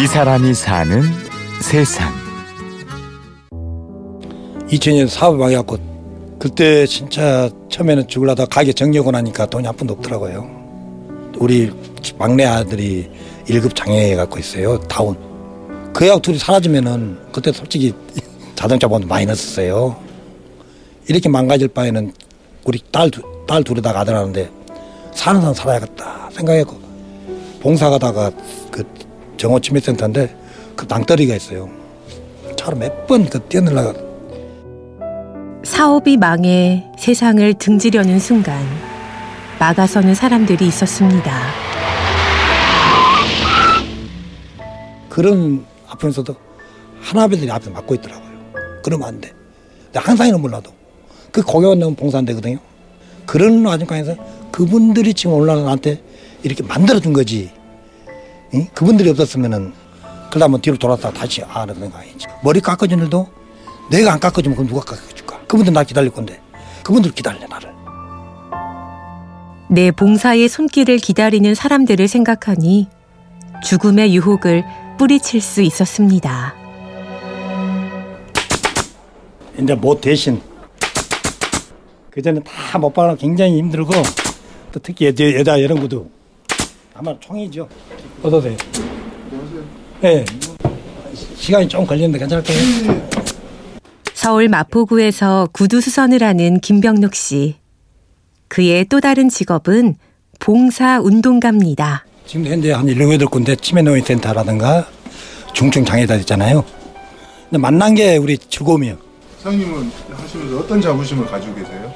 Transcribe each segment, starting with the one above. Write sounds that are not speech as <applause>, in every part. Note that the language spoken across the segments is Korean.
이 사람이 사는 세상. 2000년 사업을 망해갖고 그때 진짜 처음에는 죽을라다 가게 정리하고 나니까 돈이 한 푼도 없더라고요. 우리 막내 아들이 1급 장애 갖고 있어요. 다운. 그 애하고 둘이 사라지면은 그때 솔직히 <laughs> 자동차 보험도 많이 넣었어요. 이렇게 망가질 바에는 우리 딸, 두- 딸 둘에다가 아들 하는데 사는 사람 살아야겠다 생각했고 봉사가다가 그 정호 치매센터인데 그 낭떠러기가 있어요. 차로 몇 번 그 뛰어내려가 사업이 망해 세상을 등지려는 순간 막아서는 사람들이 있었습니다. 그런 아프면서도 하나별들이 앞에서 막고 있더라고요. 그러면 안 돼. 근데 항상이는 몰라도 그 고객원 너무 봉사 안 되거든요. 그런 와중간에서 그분들이 지금 나한테 이렇게 만들어준 거지. 응? 그분들이 없었으면은 그다음에 뒤로 돌아서 다시 아, 라는 생각이지. 머리 깎아준 일도 내가 안 깎아주면 그럼 누가 깎아줄까? 그분들 나 기다릴 건데 그분들 기다려 나를. 내 봉사의 손길을 기다리는 사람들을 생각하니 죽음의 유혹을 뿌리칠 수 있었습니다. 이제 뭐 대신 그 전에 다 못 받아 굉장히 힘들고 또 특히 여자, 여자 이런 것도 아마 총이죠. 어서 오세요. 네. 시간이 좀 걸리는데 괜찮을까요? 서울 마포구에서 구두 수선을 하는 김병록 씨. 그의 또 다른 직업은 봉사 운동가입니다. 지금 현재 한 7, 8군데 치매노인센터라든가 중증 장애자 있잖아요. 근데 만난 게 우리 즐거움이에요. 사장님은 하시면서 어떤 자부심을 가지고 계세요?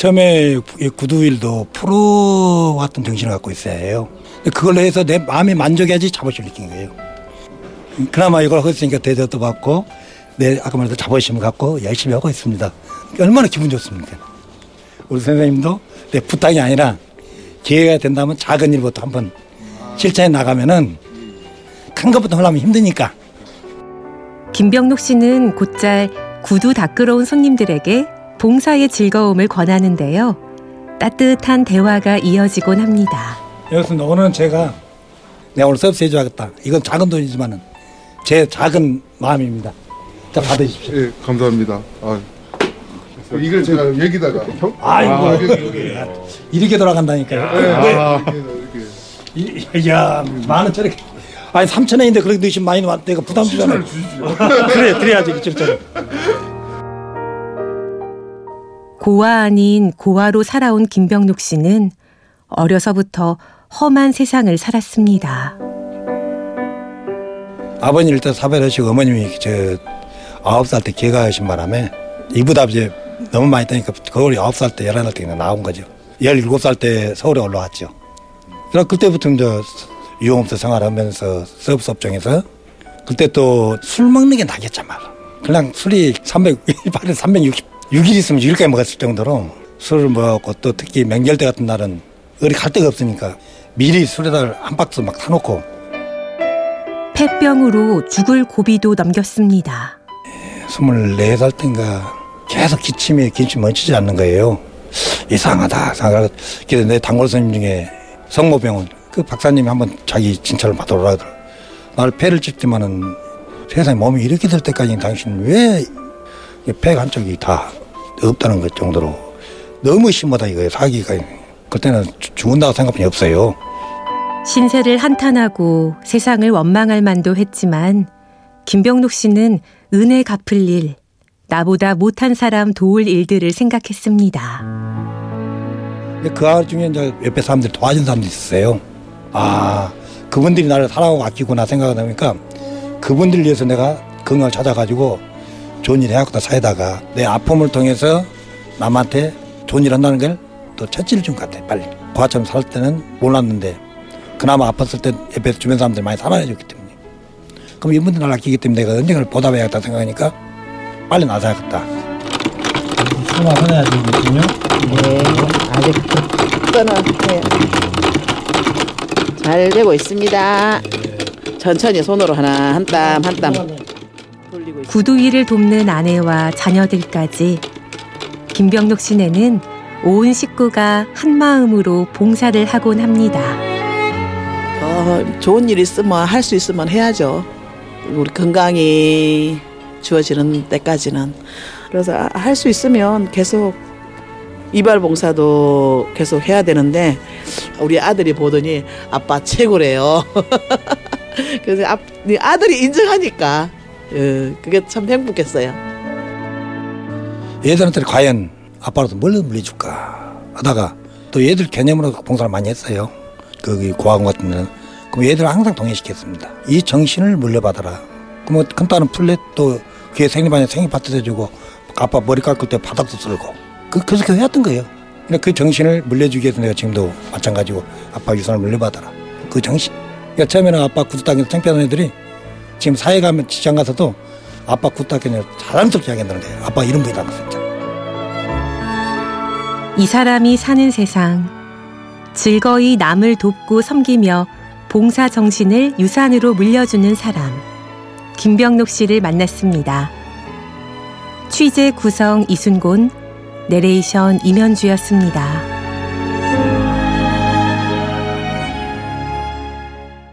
처음에 이 구두일도 프로 같은 정신을 갖고. 근데 그걸로 해서 내 마음이 만족해야지 자부심을 느낀 거예요. 그나마 이걸 하고 있으니까 대접도 받고 내 아까 말했던 자부심을 갖고 열심히 하고 있습니다. 얼마나 기분 좋습니까? 우리 선생님도 내 부탁이 아니라 기회가 된다면 작은 일부터 한번 실천해 나가면은 큰 것부터 하려면 힘드니까 김병록 씨는 곧잘 구두 닦으러 온 손님들에게 봉사의 즐거움을 권하는데요. 따뜻한 대화가 이어지곤 합니다. 여기서 오늘은 제가 내가 오늘 서비스 해줘야겠다. 이건 작은 돈이지만은 제 작은 마음입니다. 자 받으십시오. 예, 감사합니다. 아, 이걸 제가 여기다가 아이고 아, 여기, 여기. 이렇게 돌아간다니까요. 아, 이렇게, 이렇게. 이- 야 만원 저렇게 아니 3천 원인데 그렇게 넣으시면 많이 왔 내가 부담 주잖아요. <laughs> 그래 그래야지 이쪽처럼. 고아 아닌 고아로 살아온 김병록 씨는 어려서부터 험한 세상을 살았습니다. 아버님 일단 사별하시고 어머님이 저 아홉 살 때 개가하신 바람에 이부답 이제 너무 많이 따니까 거울이 아홉 살 때 열한 살 때 나온 거죠. 열일곱 살 때 서울에 올라왔죠. 그래서 그때부터 이제 유흥업소 생활하면서 서브업종에서 그때 또 술 먹는 게 나겠잖아. 그냥 술이 300, 8에 360 6일 있으면 6일까지 먹었을 정도로 술을 먹었고 또 특히 명절 때 같은 날은 어디 갈 데가 없으니까 미리 술에다 한 박스 막 사놓고 폐병으로 죽을 고비도 넘겼습니다. 24살 때인가 계속 기침이 기침 멈추지 않는 거예요. 이상하다. 생각하고 그래서 내 단골 선생님 중에 성모병원 그 박사님이 한번 자기 진찰을 받으러 날 폐를 찍지만은 세상에 몸이 이렇게 될 때까지 당신 왜 폐 한쪽이 다 없다는 것 정도로 너무 심하다 이거예요 사기가 그때는 죽- 죽는다고 생각이 없어요. 신세를 한탄하고 세상을 원망할 만도 했지만 김병록 씨는 은혜 갚을 일, 나보다 못한 사람 도울 일들을 생각했습니다. 그 와중에 이제 옆에 사람들이 도와준 사람도 있었어요. 아, 그분들이 나를 사랑하고 아끼구나 생각하다 보니까 그분들 위해서 내가 건강을 찾아가지고 좋은 일 해야겠다 사회다가 내 아픔을 통해서 남한테 좋은 일 한다는 걸또 첫째를 준 것 같아, 빨리. 고아처럼 살 때는 몰랐는데 그나마 아팠을 때 옆에 주변 사람들이 많이 사랑해줬기 때문에. 그럼 이분들 나를 아끼기 때문에 내가 언젠가 보답해야겠다 생각하니까 빨리 나서야겠다. 수마 하나야 되거든요. 네, 아직 끊어요. 잘 되고 있습니다. 천천히 손으로 하나 한 땀 한 땀. 구두 일을 돕는 아내와 자녀들까지 김병록 씨네는 온 식구가 한 마음으로 봉사를 하곤 합니다. 어, 좋은 일 있으면 할 수 있으면 해야죠. 우리 건강이 주어지는 때까지는. 그래서 할 수 있으면 계속 이발 봉사도 계속 해야 되는데 우리 아들이 보더니 아빠 최고래요. <laughs> 그래서 아, 네 아들이 인정하니까 어, 그게 참 행복했어요. 얘들한테 과연 아빠로서 뭘 물려줄까 하다가 또 얘들 개념으로 봉사를 많이 했어요. 거기 고아원 같은 데는. 그럼 얘들을 항상 동의시켰습니다. 이 정신을 물려받아라. 그러면 큰딸은 플랫 또 그게 생리반에 생리파트 해주고 아빠 머리 깎을 때 바닥도 쓸고 그, 그렇게 해왔던 거예요. 근데 그 정신을 물려주기 위해서 내가 지금도 마찬가지고 아빠 유산을 물려받아라. 그 정신. 그러니까 처음에는 아빠 구두닦이서 창피하던 애들이 지금 사회 가면 직장 가서도 아빠 구두닦이는 자랑스럽게 하겠다는 거예요. 아빠 이름 부여다고 진짜. 이 사람이 사는 세상. 즐거이 남을 돕고 섬기며 봉사 정신을 유산으로 물려주는 사람. 김병록 씨를 만났습니다. 취재 구성 이순곤, 내레이션 임현주였습니다.